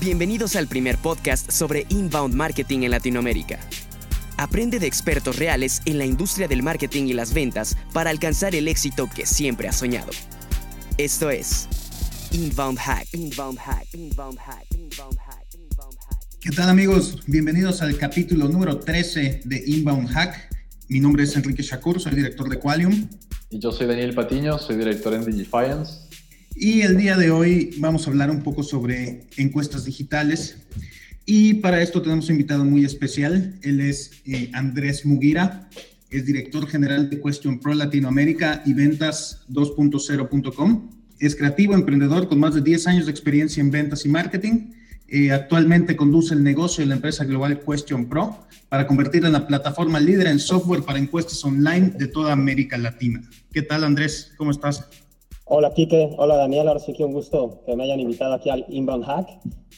Bienvenidos al primer podcast sobre inbound marketing en Latinoamérica. Aprende de expertos reales en la industria del marketing y las ventas para alcanzar el éxito que siempre has soñado. Esto es Inbound Hack. Inbound Hack. Inbound Hack. Inbound Hack. Inbound Hack. ¿Qué tal amigos? Bienvenidos al capítulo número 13 de Inbound Hack. Mi nombre es Enrique Shakur, soy director de Qualium. Y yo soy Daniel Patiño, soy director en Digifiance. Y el día de hoy vamos a hablar un poco sobre encuestas digitales. Y para esto tenemos un invitado muy especial. Él es eh, Andrés Mugira, es director general de Question Pro Latinoamérica y ventas 2.0.com. Es creativo, emprendedor con más de 10 años de experiencia en ventas y marketing. Eh, actualmente conduce el negocio de la empresa global Question Pro para convertirla en la plataforma líder en software para encuestas online de toda América Latina. ¿Qué tal, Andrés? ¿Cómo estás? Hola, Kike. Hola, Daniel. Ahora sí que un gusto que me hayan invitado aquí al Inbound Hack.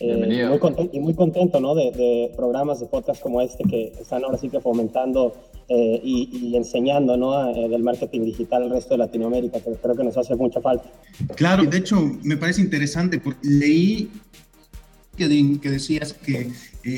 Eh, Bienvenido. muy contento, y muy contento ¿no? de, programas de podcast como este que están ahora sí que fomentando eh, y, enseñando ¿no? Eh, del marketing digital al resto de Latinoamérica, que creo que nos hace mucha falta. Claro, de hecho me parece interesante porque leí que, que decías que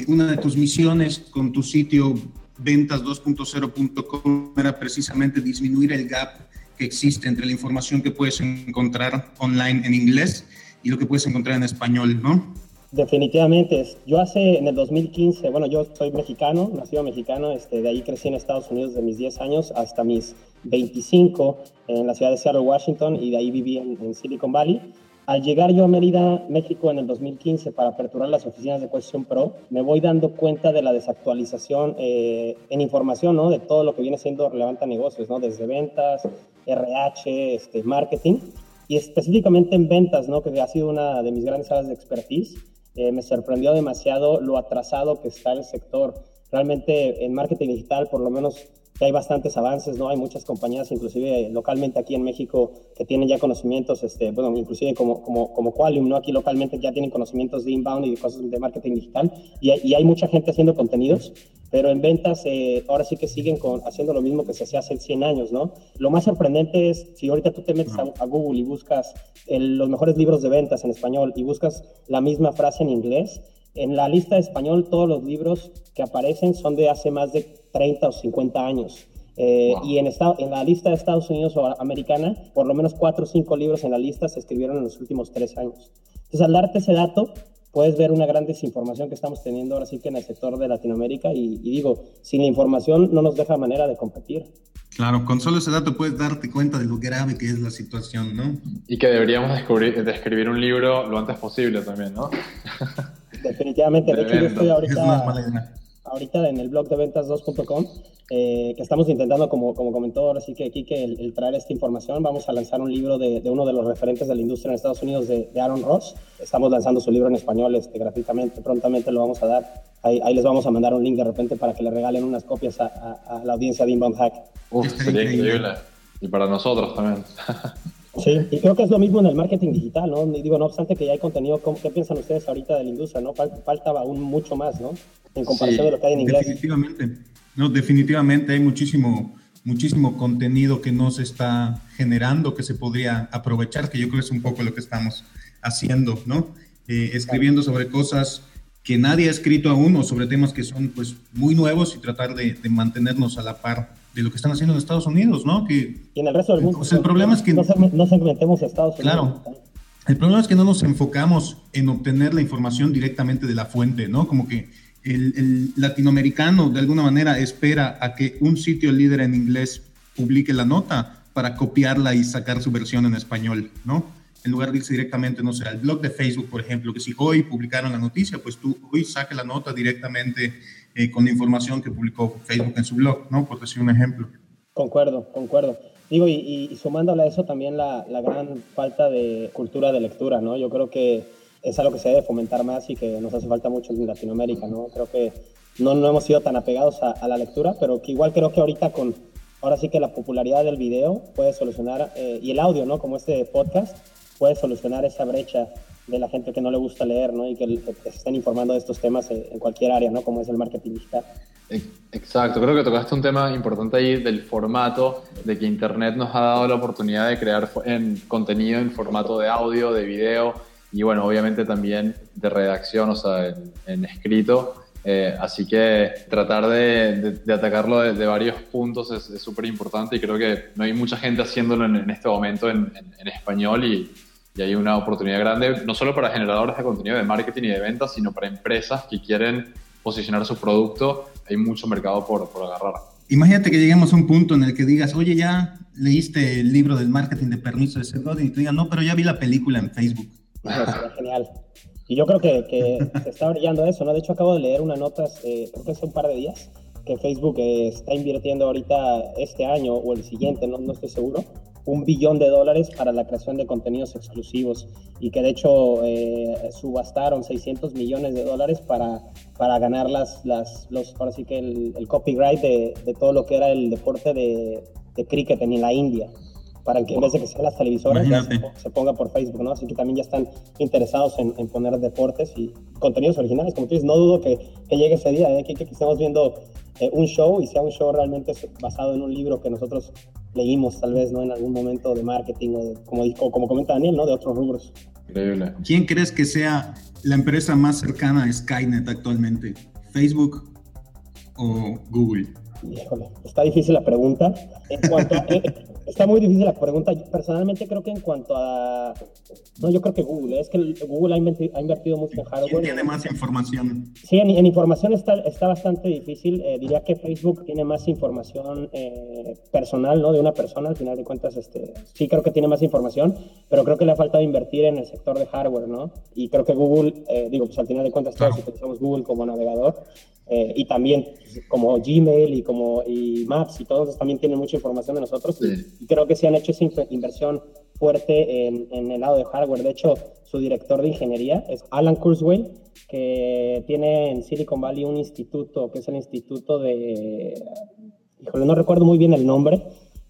una de tus misiones con tu sitio ventas2.0.com era precisamente disminuir el gap que existe entre la información que puedes encontrar online en inglés y lo que puedes encontrar en español, ¿no? Definitivamente. Yo hace, en el 2015, bueno, yo soy mexicano, nacido mexicano, este, de ahí crecí en Estados Unidos de mis 10 años hasta mis 25 en la ciudad de Seattle, Washington, y de ahí viví en, Silicon Valley. Al llegar yo a Mérida, México, en el 2015 para aperturar las oficinas de Question Pro, me voy dando cuenta de la desactualización eh, en información, ¿no? De todo lo que viene siendo relevante a negocios, ¿no? Desde ventas, RH, este, marketing y específicamente en ventas, ¿no? que ha sido una de mis grandes áreas de expertise. Eh, me sorprendió demasiado lo atrasado que está el sector. Realmente en marketing digital, por lo menos que hay bastantes avances, ¿no? Hay muchas compañías, inclusive localmente aquí en México, que tienen ya conocimientos, este, bueno, inclusive como, como, como Qualium, ¿no? Aquí localmente ya tienen conocimientos de inbound y de cosas de marketing digital, y, y hay mucha gente haciendo contenidos, pero en ventas eh, ahora sí que siguen con, haciendo lo mismo que se hacía hace 100 años, ¿no? Lo más sorprendente es, si ahorita tú te metes a, Google y buscas los mejores libros de ventas en español y buscas la misma frase en inglés, en la lista de español todos los libros que aparecen son de hace más de 30 o 50 años. Eh, y en, en la lista de Estados Unidos o americana, por lo menos 4 o 5 libros en la lista se escribieron en los últimos 3 años. Entonces, al darte ese dato, puedes ver una gran desinformación que estamos teniendo ahora sí que en el sector de Latinoamérica y, digo, sin la información no nos deja manera de competir. Claro, con solo ese dato puedes darte cuenta de lo grave que es la situación, ¿no? Y que deberíamos descubrir, de escribir un libro lo antes posible también, ¿no? Definitivamente, de, hecho yo estoy ahorita, ahorita en el blog de ventas2.com eh, que estamos intentando, como, como comentó ahora sí que aquí, que el, traer esta información. Vamos a lanzar un libro de, uno de los referentes de la industria en Estados Unidos, de, Aaron Ross. Estamos lanzando su libro en español este, gratuitamente, prontamente lo vamos a dar. Ahí, les vamos a mandar un link de repente para que le regalen unas copias a, la audiencia de Inbound Hack. Uf, sería increíble. Y para nosotros también. Sí, y creo que es lo mismo en el marketing digital, ¿no? Digo, no obstante que ya hay contenido, ¿qué piensan ustedes ahorita de la industria, no? Falta aún mucho más, ¿no? En comparación de lo que hay en inglés. Definitivamente. No, definitivamente hay muchísimo, muchísimo contenido que no se está generando, que se podría aprovechar, que yo creo que es un poco lo que estamos haciendo, ¿no? Eh, escribiendo sobre cosas que nadie ha escrito aún o sobre temas que son pues muy nuevos y tratar de, mantenernos a la par de lo que están haciendo en Estados Unidos, ¿no? Que, y en el resto del mundo. Pues, el problema es que... No, no segmentemos a Estados Unidos. Claro. El problema es que no nos enfocamos en obtener la información directamente de la fuente, ¿no? Como que el, latinoamericano de alguna manera espera a que un sitio líder en inglés publique la nota para copiarla y sacar su versión en español, ¿no? En lugar de irse directamente, no sé, al blog de Facebook, por ejemplo, que si hoy publicaron la noticia, pues tú hoy saque la nota directamente eh, con información que publicó Facebook en su blog, ¿no? Por decir un ejemplo. Concuerdo, concuerdo. Digo, y, y sumándole a eso también la, la gran falta de cultura de lectura, ¿no? Yo creo que es algo que se debe fomentar más y que nos hace falta mucho en Latinoamérica, ¿no? Creo que no, no hemos sido tan apegados a, la lectura, pero que igual creo que ahorita con, ahora sí que la popularidad del video puede solucionar, eh, y el audio, ¿no? Como este podcast, puede solucionar esa brecha de la gente que no le gusta leer, ¿no? Y que, se estén informando de estos temas en cualquier área, ¿no? Como es el marketing. Exacto, creo que tocaste un tema importante ahí del formato, de que Internet nos ha dado la oportunidad de crear en contenido en formato de audio, de video, y bueno, obviamente también de redacción, o sea, en, escrito. Eh, así que tratar de, atacarlo de, varios puntos es súper importante y creo que no hay mucha gente haciéndolo en, este momento en, español y, y, hay una oportunidad grande, no solo para generadores de contenido de marketing y de ventas, sino para empresas que quieren posicionar su producto. Hay mucho mercado por, por agarrar. Imagínate que lleguemos a un punto en el que digas, oye, ya leíste el libro del marketing de permiso de ser y te digan, no, pero ya vi la película en Facebook. genial. Y yo creo que, que se está brillando eso, ¿no? De hecho, acabo de leer una nota, eh, creo que hace un par de días, que Facebook eh, está invirtiendo ahorita este año o el siguiente, no, no estoy seguro, un billón de dólares para la creación de contenidos exclusivos y que de hecho eh, subastaron 600 millones de dólares para, para ganar las, las, los, ahora sí que el, copyright de, de, todo lo que era el deporte de, de cricket en la India para que en vez de que sean las televisoras se, ponga por Facebook, ¿no? Así que también ya están interesados en, poner deportes y contenidos originales, como tú dices, no dudo que, que llegue ese día, ¿eh? que, que, estemos viendo eh, un show y sea un show realmente basado en un libro que nosotros leímos tal vez, ¿no? En algún momento de marketing o, como, como comenta Daniel, ¿no? De otros rubros. Increíble. ¿Quién crees que sea la empresa más cercana a Skynet actualmente? ¿Facebook o Google? Híjole, está difícil la pregunta. En cuanto a, Está muy difícil la pregunta. Personalmente creo que en cuanto a... No, yo creo que Google. Es que Google ha, invertido, mucho en hardware. ¿Quién tiene más información? Sí, en, información está, está bastante difícil. Eh, diría que Facebook tiene más información eh, personal, ¿no? De una persona, al final de cuentas, este, sí creo que tiene más información, pero creo que le ha faltado invertir en el sector de hardware, ¿no? Y creo que Google, eh, digo, pues al final de cuentas todos utilizamos Google como navegador. Eh, y también como Gmail y como y Maps y todos también tienen mucha información de nosotros y, creo que se han hecho esa inversión fuerte en, en, el lado de hardware. De hecho, su director de ingeniería es Alan Kurzweil, que tiene en Silicon Valley un instituto, que es el instituto de, híjole, no recuerdo muy bien el nombre,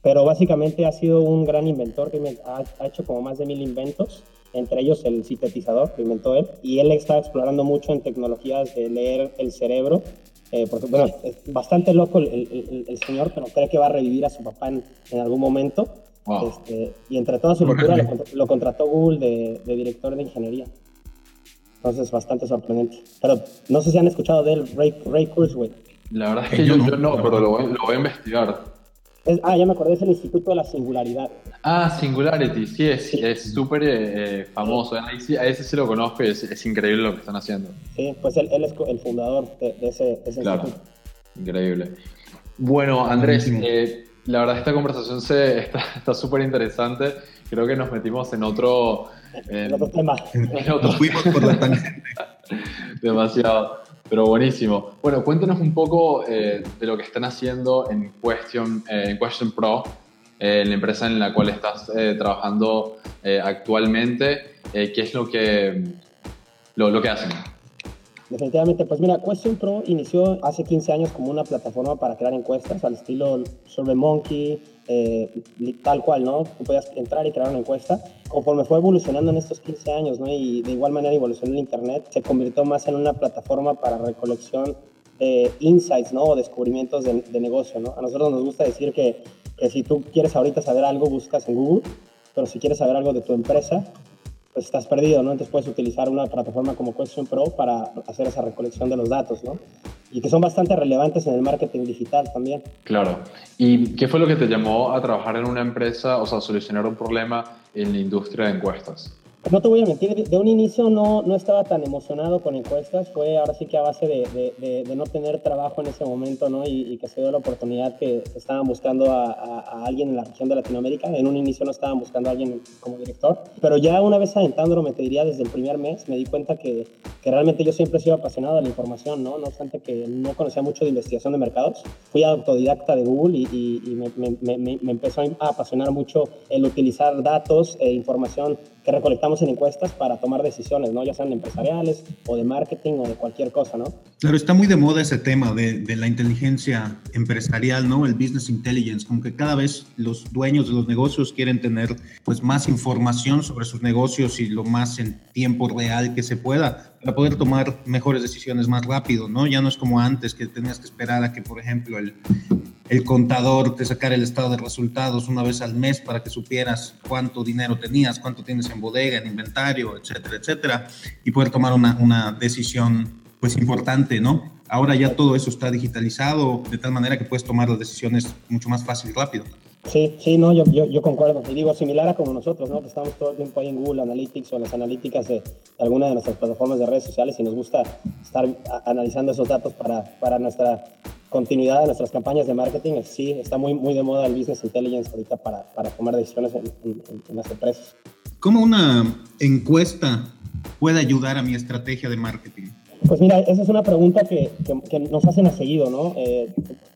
pero básicamente ha sido un gran inventor que ha, ha hecho como más de mil inventos entre ellos el sintetizador que inventó él, y él está explorando mucho en tecnologías de leer el cerebro, eh, porque bueno, es bastante loco el, el, señor, pero cree que va a revivir a su papá en, algún momento. Este, y entre toda su locura lo, contrató Google de, de, director de ingeniería. Entonces, bastante sorprendente. Pero no sé si han escuchado de él, Ray, Ray Kurzweil. La verdad es que yo, no, pero lo voy, lo voy a investigar ah, ya me acordé, es el Instituto de la Singularidad. Ah, Singularity, sí, es súper eh, famoso. a ese sí lo conozco y es, increíble lo que están haciendo. Sí, pues él, es el fundador de, ese, claro. instituto. Increíble. Bueno, Andrés, eh, la verdad esta conversación se, está súper interesante. Creo que nos metimos en otro... En, otro tema. En otro... fuimos por la tangente. Demasiado. Pero buenísimo. Bueno, cuéntanos un poco eh, de lo que están haciendo en Question, eh, en Question Pro, eh, la empresa en la cual estás trabajando actualmente. ¿Qué es lo que, lo, lo que hacen? Definitivamente, pues mira, Question Pro inició hace 15 años como una plataforma para crear encuestas al estilo SurveyMonkey, eh, tal cual, ¿no? Tú podías entrar y crear una encuesta. Conforme fue evolucionando en estos 15 años, ¿no? Y de igual manera evolucionó el Internet, se convirtió más en una plataforma para recolección de insights, ¿no? O descubrimientos de, negocio, ¿no? A nosotros nos gusta decir que, que si tú quieres ahorita saber algo, buscas en Google, pero si quieres saber algo de tu empresa, pues estás perdido, ¿no? Entonces puedes utilizar una plataforma como Question Pro para hacer esa recolección de los datos, ¿no? Y que son bastante relevantes en el marketing digital también. Claro. ¿Y qué fue lo que te llamó a trabajar en una empresa, o sea, solucionar un problema en la industria de encuestas? No te voy a mentir, de un inicio no, no estaba tan emocionado con encuestas, fue ahora sí que a base de, de, de, no tener trabajo en ese momento, ¿no? Y, que se dio la oportunidad que estaban buscando a, a, alguien en la región de Latinoamérica. En un inicio no estaban buscando a alguien como director, pero ya una vez adentándolo, me te diría desde el primer mes, me di cuenta que, que realmente yo siempre he sido apasionado de la información, ¿no? No obstante que no conocía mucho de investigación de mercados, fui autodidacta de Google y, y, y me, me, me, me, empezó a apasionar mucho el utilizar datos e información que recolectamos en encuestas para tomar decisiones, ¿no? Ya sean empresariales o de marketing o de cualquier cosa, ¿no? Claro, está muy de moda ese tema de, de, la inteligencia empresarial, ¿no? El business intelligence, como que cada vez los dueños de los negocios quieren tener pues más información sobre sus negocios y lo más en tiempo real que se pueda para poder tomar mejores decisiones más rápido, ¿no? Ya no es como antes que tenías que esperar a que, por ejemplo, el el contador te sacara el estado de resultados una vez al mes para que supieras cuánto dinero tenías, cuánto tienes en bodega, en inventario, etcétera, etcétera, y poder tomar una, una decisión pues importante, ¿no? Ahora ya todo eso está digitalizado de tal manera que puedes tomar las decisiones mucho más fácil y rápido. Sí, sí, no, yo, yo, yo, concuerdo. Y digo, similar a como nosotros, ¿no? Que estamos todo el tiempo ahí en Google Analytics o en las analíticas de, alguna de nuestras plataformas de redes sociales y nos gusta estar analizando esos datos para, para nuestra continuidad de nuestras campañas de marketing. Sí, está muy, muy de moda el business intelligence ahorita para, para tomar decisiones en, en las empresas. ¿Cómo una encuesta puede ayudar a mi estrategia de marketing? Pues mira, esa es una pregunta que, nos hacen a seguido, ¿no? Eh,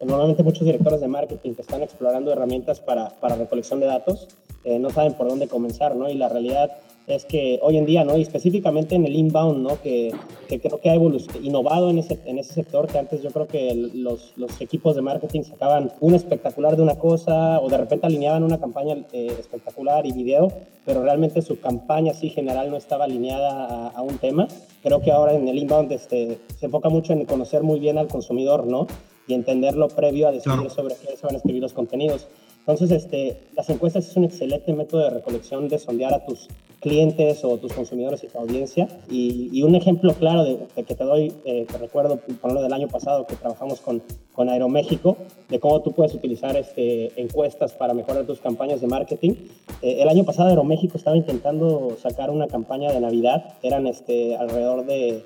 normalmente muchos directores de marketing que están explorando herramientas para, recolección de datos eh, no saben por dónde comenzar, ¿no? Y la realidad es que hoy en día, ¿no? Y específicamente en el inbound, ¿no? Que, creo que ha innovado en ese, sector, que antes yo creo que los, los, equipos de marketing sacaban un espectacular de una cosa o de repente alineaban una campaña eh, espectacular y video, pero realmente su campaña así general no estaba alineada a, un tema. Creo que ahora en el inbound este, se enfoca mucho en conocer muy bien al consumidor, ¿no? Y entenderlo previo a decidir sobre qué se van a escribir los contenidos. Entonces, este, las encuestas es un excelente método de recolección, de sondear a tus clientes o tus consumidores y tu audiencia. Y, un ejemplo claro de, que te doy, eh, te recuerdo, por lo del año pasado que trabajamos con, con Aeroméxico, de cómo tú puedes utilizar este, encuestas para mejorar tus campañas de marketing. Eh, el año pasado Aeroméxico estaba intentando sacar una campaña de Navidad, eran este, alrededor de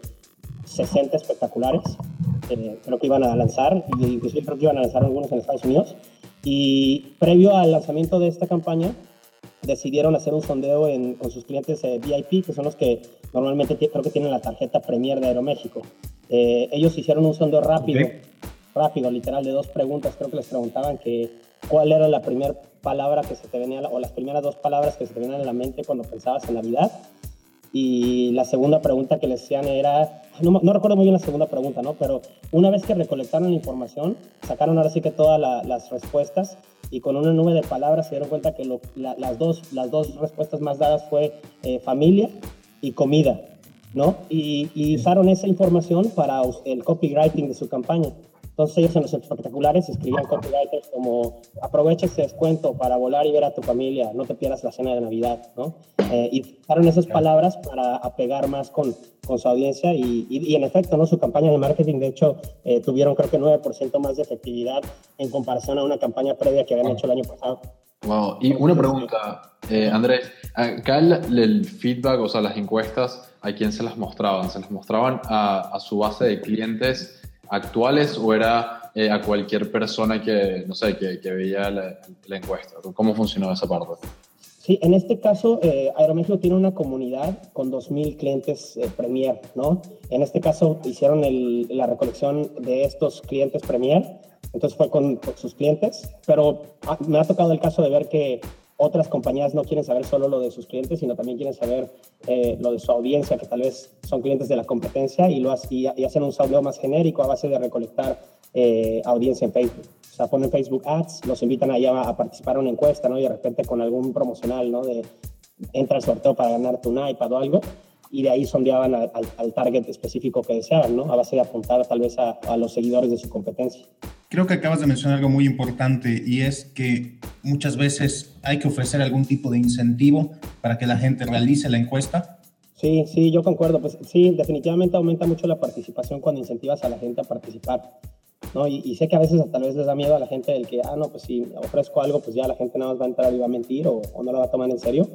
60 espectaculares, eh, creo que iban a lanzar, y creo que iban a lanzar algunos en Estados Unidos. Y previo al lanzamiento de esta campaña, decidieron hacer un sondeo con sus clientes eh, VIP, que son los que normalmente creo que tienen la tarjeta Premier de Aeroméxico. Eh, ellos hicieron un sondeo rápido, rápido, literal, de dos preguntas. Creo que les preguntaban que cuál era la primera palabra que se te venía, o las primeras dos palabras que se te venían a la mente cuando pensabas en Navidad. Y la segunda pregunta que les hacían era, no, no, recuerdo muy bien la segunda pregunta, ¿no? Pero una vez que recolectaron la información, sacaron ahora sí que todas las respuestas y con una nube de palabras se dieron cuenta que las, dos, las dos respuestas más dadas fue eh, familia y comida, ¿no? Y, y, usaron esa información para el copywriting de su campaña. Entonces ellos en los espectaculares escribían copywriters como aprovecha ese descuento para volar y ver a tu familia, no te pierdas la cena de Navidad, ¿no? Eh, y usaron esas palabras para apegar más con, con su audiencia y, y, en efecto, ¿no? Su campaña de marketing, de hecho, eh, tuvieron creo que 9% más de efectividad en comparación a una campaña previa que habían hecho el año pasado. Wow, y una pregunta, eh, Andrés, acá el, el, feedback, o sea, las encuestas, ¿a quién se las mostraban? ¿Se las mostraban a, a su base de clientes actuales o era eh, a cualquier persona que, no sé, que, que veía la, encuesta? ¿Cómo funcionó esa parte? Sí, en este caso, eh, Aeroméxico tiene una comunidad con 2.000 clientes eh, Premier, ¿no? En este caso hicieron la recolección de estos clientes Premier, entonces fue con, con sus clientes, pero ah, me ha tocado el caso de ver que otras compañías no quieren saber solo lo de sus clientes, sino también quieren saber eh, lo de su audiencia, que tal vez son clientes de la competencia y, lo, y, hacen un sondeo más genérico a base de recolectar eh, audiencia en Facebook. O sea, ponen Facebook Ads, los invitan ahí a, participar en una encuesta, ¿no? Y de repente con algún promocional, ¿no? De entra al sorteo para ganarte un iPad o algo y de ahí sondeaban al, al, target específico que deseaban, ¿no? A base de apuntar tal vez a, a los seguidores de su competencia. Creo que acabas de mencionar algo muy importante y es que muchas veces hay que ofrecer algún tipo de incentivo para que la gente realice la encuesta. Sí, sí, yo concuerdo. Pues sí, definitivamente aumenta mucho la participación cuando incentivas a la gente a participar. ¿no? Y, sé que a veces tal vez les da miedo a la gente el que, ah, no, pues si ofrezco algo, pues ya la gente nada más va a entrar y va a mentir o, no lo va a tomar en serio.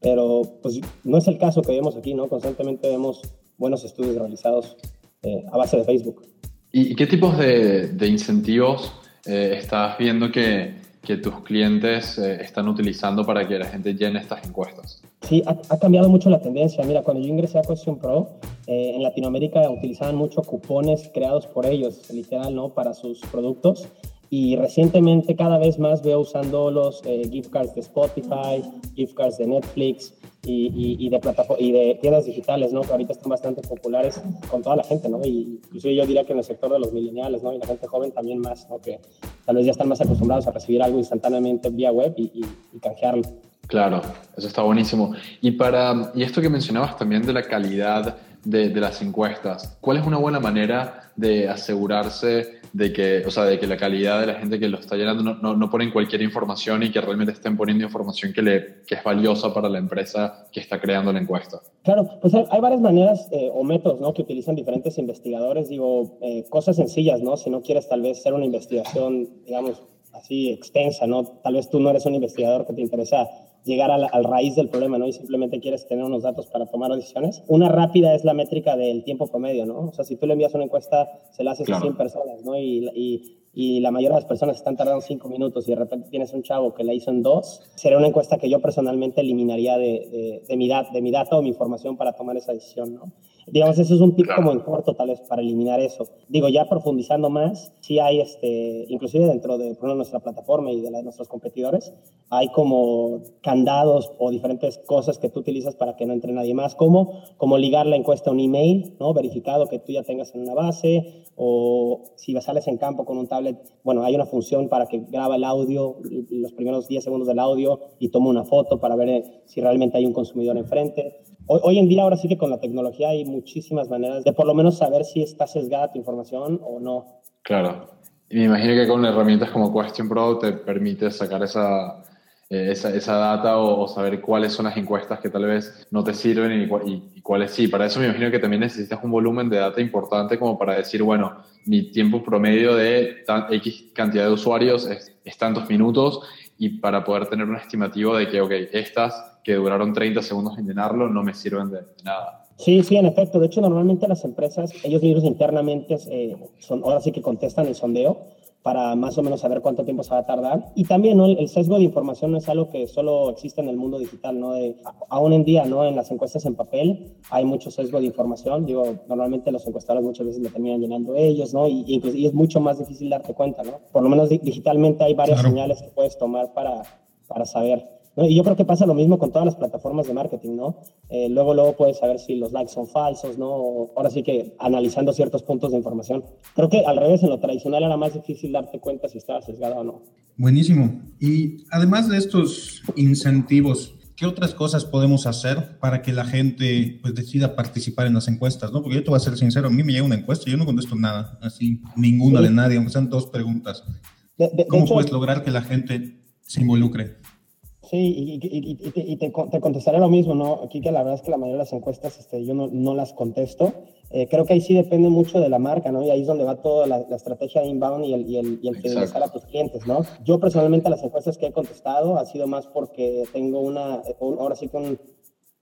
Pero pues no es el caso que vemos aquí, ¿no? Constantemente vemos buenos estudios realizados eh, a base de Facebook. ¿Y qué tipos de, incentivos eh, estás viendo que, que tus clientes eh, están utilizando para que la gente llene estas encuestas? Sí, ha, cambiado mucho la tendencia. Mira, cuando yo ingresé a Question Pro, eh, en Latinoamérica utilizaban mucho cupones creados por ellos, literal, ¿no? Para sus productos. Y recientemente cada vez más veo usando los gift cards de Spotify, gift cards de Netflix, y, y, de y de tiendas digitales, ¿no? Que ahorita están bastante populares con toda la gente, ¿no? Y inclusive yo diría que en el sector de los millennials, ¿no? Y la gente joven también más, ¿no? Que tal vez ya están más acostumbrados a recibir algo instantáneamente vía web y, y canjearlo. Claro, eso está buenísimo. Y para y esto que mencionabas también de la calidad de, las encuestas, ¿cuál es una buena manera de asegurarse de que, o sea, de que la calidad de la gente que lo está llenando no, no, no, ponen cualquier información y que realmente estén poniendo información que, le, que es valiosa para la empresa que está creando la encuesta. Claro, pues hay, hay varias maneras eh, o métodos ¿no? que utilizan diferentes investigadores. Digo, eh, cosas sencillas, ¿no? Si no quieres tal vez hacer una investigación, digamos, así extensa, ¿no? Tal vez tú no eres un investigador que te interesa llegar al, al, raíz del problema, ¿no? Y simplemente quieres tener unos datos para tomar decisiones. Una rápida es la métrica del tiempo promedio, ¿no? O sea, si tú le envías una encuesta, se la haces claro. a 100 personas, ¿no? Y, y, y, la mayoría de las personas están tardando 5 minutos y de repente tienes un chavo que la hizo en 2, sería una encuesta que yo personalmente eliminaría de, de, de mi, dat, de mi data o mi información para tomar esa decisión, ¿no? Digamos, eso es un tip como en corto, tal vez, para eliminar eso. Digo, ya profundizando más, sí hay, este, inclusive dentro de, por ejemplo, nuestra plataforma y de, la, de nuestros competidores, hay como candados o diferentes cosas que tú utilizas para que no entre nadie más, como, como ligar la encuesta a un email, ¿no? Verificado que tú ya tengas en una base, o si sales en campo con un tablet, bueno, hay una función para que graba el audio, los primeros 10 segundos del audio, y toma una foto para ver si realmente hay un consumidor enfrente. Hoy, hoy, en día, ahora sí que con la tecnología hay muchísimas maneras de por lo menos saber si está sesgada tu información o no. Claro. Y me imagino que con herramientas como Question Pro te permite sacar esa, eh, esa, esa, data o, o, saber cuáles son las encuestas que tal vez no te sirven y, y, y, cuáles sí. Para eso me imagino que también necesitas un volumen de data importante como para decir, bueno, mi tiempo promedio de tan, X cantidad de usuarios es, es tantos minutos y para poder tener un estimativo de que, ok, estas que duraron 30 segundos en llenarlo no me sirven de, de nada. Sí, sí, en efecto. De hecho, normalmente las empresas, ellos mismos internamente, eh, son, ahora sí que contestan el sondeo para más o menos saber cuánto tiempo se va a tardar. Y también ¿no? el sesgo de información no es algo que solo existe en el mundo digital, ¿no? De, aún en día, ¿no? En las encuestas en papel hay mucho sesgo de información. Digo, normalmente los encuestadores muchas veces lo terminan llenando ellos, ¿no? Y, y, y es mucho más difícil darte cuenta, ¿no? Por lo menos digitalmente hay varias claro. señales que puedes tomar para, para saber. ¿No? Y yo creo que pasa lo mismo con todas las plataformas de marketing, ¿no? Eh, luego, luego puedes saber si los likes son falsos, ¿no? Ahora sí que analizando ciertos puntos de información. Creo que al revés, en lo tradicional era más difícil darte cuenta si estaba sesgado o no. Buenísimo. Y además de estos incentivos, ¿qué otras cosas podemos hacer para que la gente pues, decida participar en las encuestas? ¿no? Porque yo te voy a ser sincero, a mí me llega una encuesta y yo no contesto nada, así, ninguna sí. de nadie, aunque sean dos preguntas. De, de, ¿Cómo de hecho, puedes lograr que la gente se involucre? Sí, y, y, y, y te, te, te, contestaré lo mismo, ¿no? Aquí que la verdad es que la mayoría de las encuestas este, yo no, no las contesto. Eh, creo que ahí sí depende mucho de la marca, ¿no? Y ahí es donde va toda la, la estrategia de inbound y el, y el, y el fidelizar a tus clientes, ¿no? Yo personalmente las encuestas que he contestado ha sido más porque tengo una, un, ahora sí que un,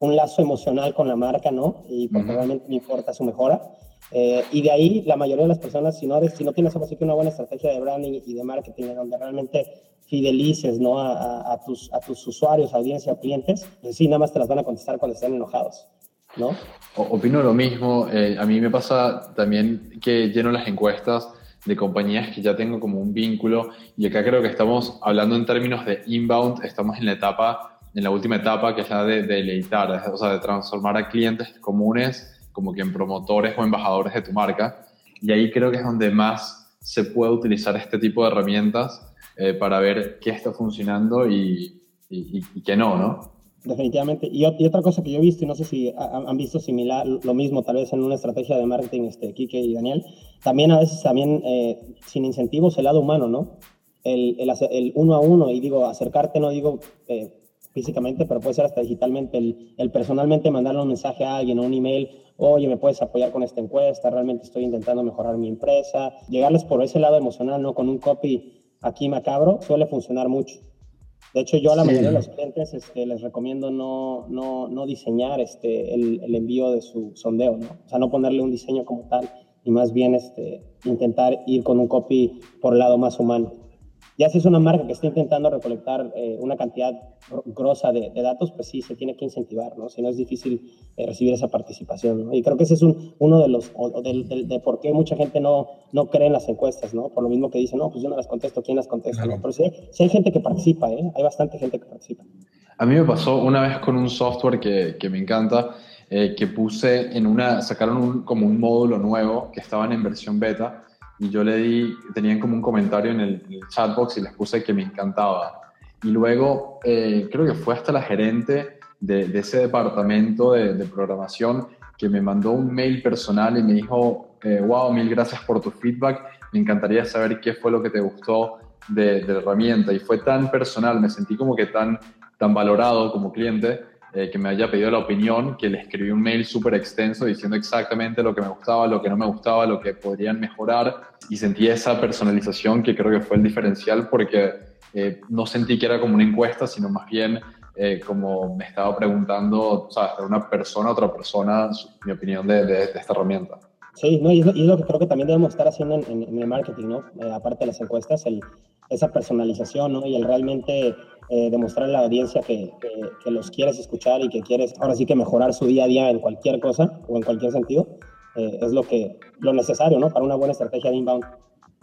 un, lazo emocional con la marca, ¿no? Y porque uh -huh. realmente me importa su mejora. Eh, y de ahí la mayoría de las personas, si no, si no tienes así que una buena estrategia de branding y de marketing, donde realmente fidelices ¿no? a, a, a, tus, a tus usuarios, audiencia, clientes, pues sí, nada más te las van a contestar cuando estén enojados. ¿no? Opino lo mismo. Eh, a mí me pasa también que lleno las encuestas de compañías que ya tengo como un vínculo y acá creo que estamos hablando en términos de inbound, estamos en la etapa, en la última etapa que es la de, de deleitar, o sea, de transformar a clientes comunes como que en promotores o embajadores de tu marca. Y ahí creo que es donde más se puede utilizar este tipo de herramientas eh, para ver qué está funcionando y, y, y, qué no, ¿no? Definitivamente. Y, y, otra cosa que yo he visto, y no sé si han visto similar, lo mismo tal vez en una estrategia de marketing, este, Kike y Daniel, también a veces también eh, sin incentivos el lado humano, ¿no? El, el, el, uno a uno, y digo, acercarte, no digo eh, físicamente, pero puede ser hasta digitalmente, el, el personalmente mandarle un mensaje a alguien un email, oye, me puedes apoyar con esta encuesta, realmente estoy intentando mejorar mi empresa, llegarles por ese lado emocional, ¿no? Con un copy aquí macabro, suele funcionar mucho. De hecho, yo a la sí. mayoría de los clientes este, les recomiendo no, no, no diseñar este, el, el, envío de su sondeo, ¿no? O sea, no ponerle un diseño como tal, y más bien este, intentar ir con un copy por el lado más humano. Ya si es una marca que está intentando recolectar eh, una cantidad grosa de, de, datos, pues sí, se tiene que incentivar, ¿no? Si no es difícil eh, recibir esa participación, ¿no? Y creo que ese es un, uno de los, o de, de, de, por qué mucha gente no, no cree en las encuestas, ¿no? Por lo mismo que dice, no, pues yo no las contesto, ¿quién las contesta? Claro. ¿no? Pero sí, sí, hay gente que participa, ¿eh? Hay bastante gente que participa. A mí me pasó una vez con un software que, que me encanta, eh, que puse en una, sacaron un, como un módulo nuevo que estaban en versión beta, y yo le di, tenían como un comentario en el, en el chatbox y les puse que me encantaba. Y luego eh, creo que fue hasta la gerente de, ese departamento de, programación que me mandó un mail personal y me dijo, wow, mil gracias por tu feedback, me encantaría saber qué fue lo que te gustó de, de la herramienta. Y fue tan personal, me sentí como que tan, tan valorado como cliente eh, que me haya pedido la opinión, que le escribí un mail súper extenso diciendo exactamente lo que me gustaba, lo que no me gustaba, lo que podrían mejorar y sentí esa personalización que creo que fue el diferencial porque eh, no sentí que era como una encuesta, sino más bien eh, como me estaba preguntando, ¿sabes? De una persona a otra persona, mi opinión de, de, esta herramienta. Sí, no, y, es lo, que creo que también debemos estar haciendo en, en, el marketing, ¿no? aparte de las encuestas, el, esa personalización, ¿no? Y el realmente eh, demostrar a la audiencia que, que, los quieres escuchar y que quieres ahora sí que mejorar su día a día en cualquier cosa o en cualquier sentido, eh, es lo, que, lo necesario ¿no? para una buena estrategia de inbound.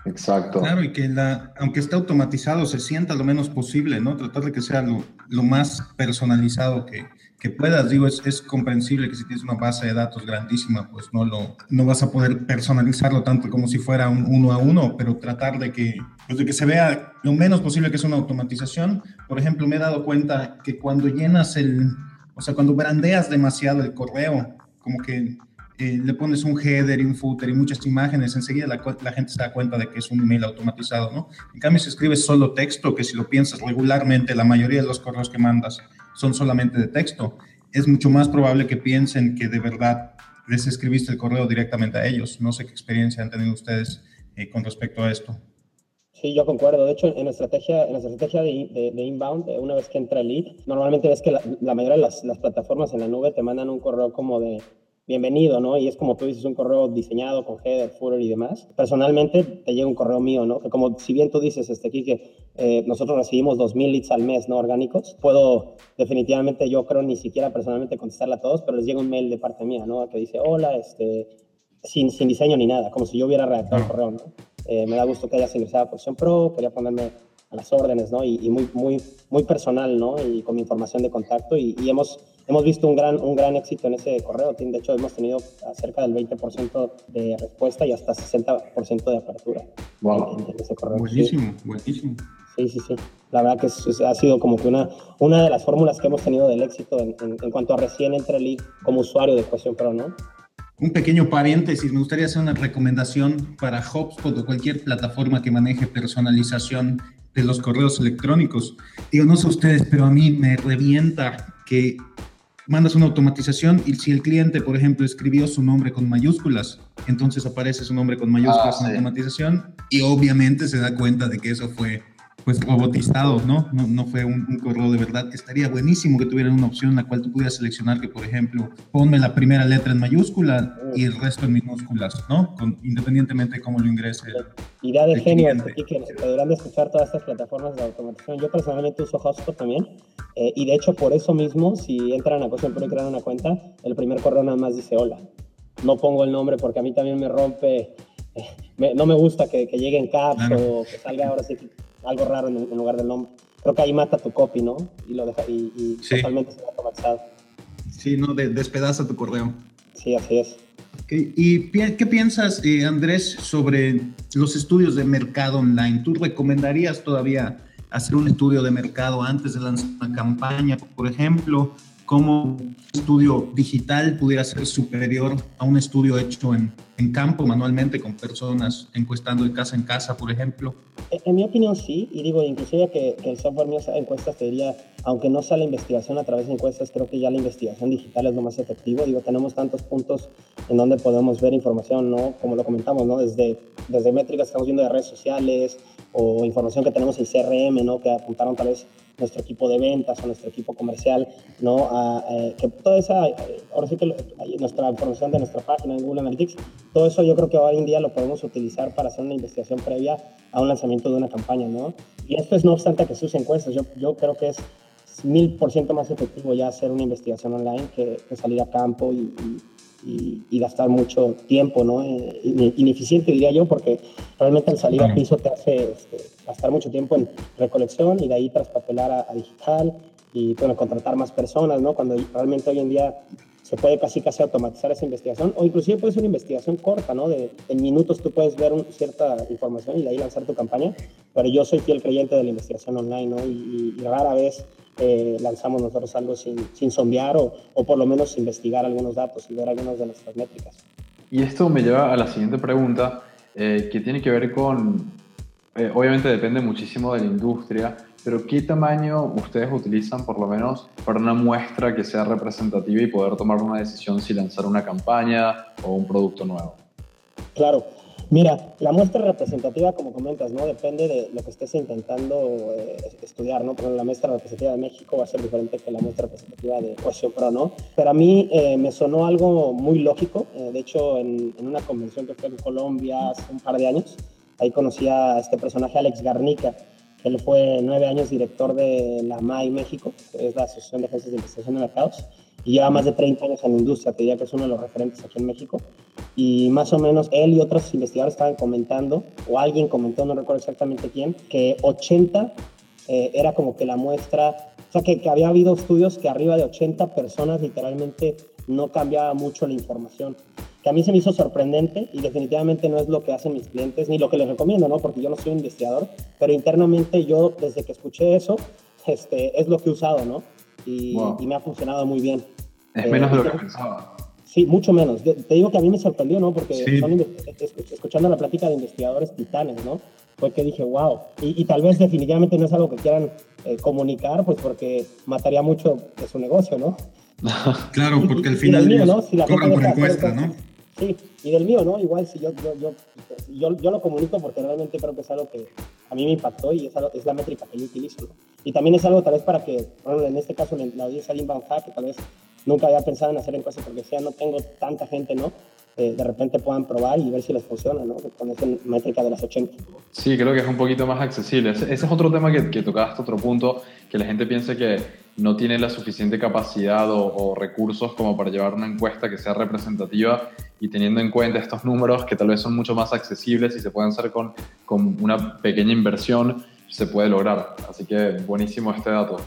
Exacto. Claro, y que la, aunque esté automatizado, se sienta lo menos posible, ¿no? Tratar de que sea lo, lo más personalizado que, que puedas. Digo, es, es, comprensible que si tienes una base de datos grandísima, pues no, lo, no vas a poder personalizarlo tanto como si fuera un uno a uno, pero tratar de que, pues de que se vea lo menos posible que es una automatización. Por ejemplo, me he dado cuenta que cuando llenas el, o sea, cuando brandeas demasiado el correo, como que eh, le pones un header y un footer y muchas imágenes, enseguida la, la, gente se da cuenta de que es un email automatizado, ¿no? En cambio, si escribes solo texto, que si lo piensas regularmente, la mayoría de los correos que mandas son solamente de texto, es mucho más probable que piensen que de verdad les escribiste el correo directamente a ellos. No sé qué experiencia han tenido ustedes eh, con respecto a esto. Sí, yo concuerdo. De hecho, en estrategia, en la estrategia de, de, inbound, eh, una vez que entra el lead, normalmente ves que la, la mayoría de las, las, plataformas en la nube te mandan un correo como de bienvenido, ¿no? Y es como tú dices, un correo diseñado con header, footer y demás. Personalmente te llega un correo mío, ¿no? Que como si bien tú dices, este, aquí que eh, nosotros recibimos 2.000 leads al mes, ¿no? Orgánicos, puedo definitivamente, yo creo, ni siquiera personalmente contestarle a todos, pero les llega un mail de parte mía, ¿no? Que dice, hola, este, sin, sin diseño ni nada, como si yo hubiera redactado el correo, ¿no? Eh, me da gusto que hayas ingresado a Posición Pro, quería ponerme a las órdenes, ¿no? Y, y, muy, muy, muy personal, ¿no? Y con mi información de contacto y, y hemos hemos visto un gran, un gran éxito en ese correo. De hecho, hemos tenido cerca del 20% de respuesta y hasta 60% de apertura wow. en, ese correo. Buenísimo, sí. buenísimo. Sí, sí, sí. La verdad que es, ha sido como que una, una de las fórmulas que hemos tenido del éxito en, en, en cuanto a recién entre lead como usuario de Cuestión Pro, ¿no? Un pequeño paréntesis, me gustaría hacer una recomendación para HubSpot o cualquier plataforma que maneje personalización de los correos electrónicos. Digo, no sé ustedes, pero a mí me revienta que mandas una automatización y si el cliente, por ejemplo, escribió su nombre con mayúsculas, entonces aparece su nombre con mayúsculas ah, en automatización y obviamente se da cuenta de que eso fue pues robotizado, ¿no? No, no fue un, un, correo de verdad, que estaría buenísimo que tuvieran una opción en la cual tú pudieras seleccionar que, por ejemplo, ponme la primera letra en mayúscula y el resto en minúsculas, ¿no? Con, independientemente de cómo lo ingrese. Idea de genio, que de escuchar todas estas plataformas de automatización. Yo personalmente uso HubSpot también eh, y de hecho por eso mismo, si entran a Cosa Pro y crean una cuenta, el primer correo nada más dice hola. No pongo el nombre porque a mí también me rompe, eh, me, no me gusta que, que llegue en caps claro. o que salga ahora sí algo raro en, en, lugar del nombre. Creo que ahí mata tu copy, ¿no? Y lo deja y, y sí. totalmente se automatizado. Sí, no, de, despedaza tu correo. Sí, así es. Okay. ¿Y qué piensas, eh, Andrés, sobre los estudios de mercado online? ¿Tú recomendarías todavía hacer un estudio de mercado antes de lanzar una campaña, por ejemplo? Cómo un estudio digital pudiera ser superior a un estudio hecho en, en, campo manualmente con personas encuestando de casa en casa, por ejemplo? En mi opinión sí, y digo, inclusive que, que el software mío encuestas, te diría, aunque no sea la investigación a través de encuestas, creo que ya la investigación digital es lo más efectivo. Digo, tenemos tantos puntos en donde podemos ver información, ¿no? Como lo comentamos, ¿no? Desde, desde métricas que estamos viendo de redes sociales o información que tenemos en CRM, ¿no? Que apuntaron tal vez nuestro equipo de ventas o nuestro equipo comercial, ¿no? A, eh, que toda esa, ahora sí que nuestra información de nuestra página en Google Analytics, todo eso yo creo que hoy en día lo podemos utilizar para hacer una investigación previa a un lanzamiento de una campaña, ¿no? Y esto es no obstante que se use encuestas, yo, yo creo que es mil por ciento más efectivo ya hacer una investigación online que, que salir a campo y, y y, y, gastar mucho tiempo, ¿no? Eh, ineficiente diría yo, porque realmente el salir a piso te hace este, gastar mucho tiempo en recolección y de ahí traspapelar a, a, digital y, bueno, contratar más personas, ¿no? Cuando realmente hoy en día se puede casi casi automatizar esa investigación o inclusive puede ser una investigación corta, ¿no? De, en minutos tú puedes ver un, cierta información y de ahí lanzar tu campaña, pero yo soy fiel creyente de la investigación online, ¿no? Y, y rara vez eh, lanzamos nosotros algo sin, sin sondear o, o, por lo menos investigar algunos datos y ver algunas de nuestras métricas. Y esto me lleva a la siguiente pregunta, eh, que tiene que ver con, eh, obviamente depende muchísimo de la industria, pero ¿qué tamaño ustedes utilizan por lo menos para una muestra que sea representativa y poder tomar una decisión si lanzar una campaña o un producto nuevo? Claro, Mira, la muestra representativa, como comentas, ¿no? Depende de lo que estés intentando eh, estudiar, ¿no? Por ejemplo, la muestra representativa de México va a ser diferente que la muestra representativa de Question Pro, ¿no? Pero a mí eh, me sonó algo muy lógico. Eh, de hecho, en, en, una convención que fue en Colombia hace un par de años, ahí conocí a este personaje, Alex Garnica. Él fue nueve años director de la MAI México, que es la Asociación de Agencias de Investigación de Mercados y lleva más de 30 años en la industria, te diría que es uno de los referentes aquí en México. Y más o menos él y otros investigadores estaban comentando, o alguien comentó, no recuerdo exactamente quién, que 80 eh, era como que la muestra, o sea, que, que, había habido estudios que arriba de 80 personas literalmente no cambiaba mucho la información. Que a mí se me hizo sorprendente y definitivamente no es lo que hacen mis clientes ni lo que les recomiendo, ¿no? Porque yo no soy investigador, pero internamente yo desde que escuché eso, este, es lo que he usado, ¿no? Y, y me ha funcionado muy bien. Es menos de lo que pensaba. Sí, mucho menos. Te digo que a mí me sorprendió, ¿no? Porque escuchando la plática de investigadores titanes, ¿no? Fue que dije, wow. Y, tal vez definitivamente no es algo que quieran eh, comunicar, pues porque mataría mucho de su negocio, ¿no? claro, porque al final mío, ¿no? si la cobran por encuesta, ¿no? Sí, y del mío, ¿no? Igual si yo, yo, yo, yo, yo lo comunico porque realmente creo que es algo que a mí me impactó y es, algo, es la métrica que yo utilizo, ¿no? Y también es algo tal vez para que, bueno, en este caso la audiencia de Inbound Hack, que tal vez nunca había pensado en hacer encuestas porque decía, no tengo tanta gente, ¿no? Eh, de repente puedan probar y ver si les funciona, ¿no? Con esa métrica de las 80. Sí, creo que es un poquito más accesible. Ese, es otro tema que, que tocaste, otro punto, que la gente piensa que no tiene la suficiente capacidad o, recursos como para llevar una encuesta que sea representativa y teniendo en cuenta estos números que tal vez son mucho más accesibles y se pueden hacer con, con una pequeña inversión, se puede lograr. Así que buenísimo este dato.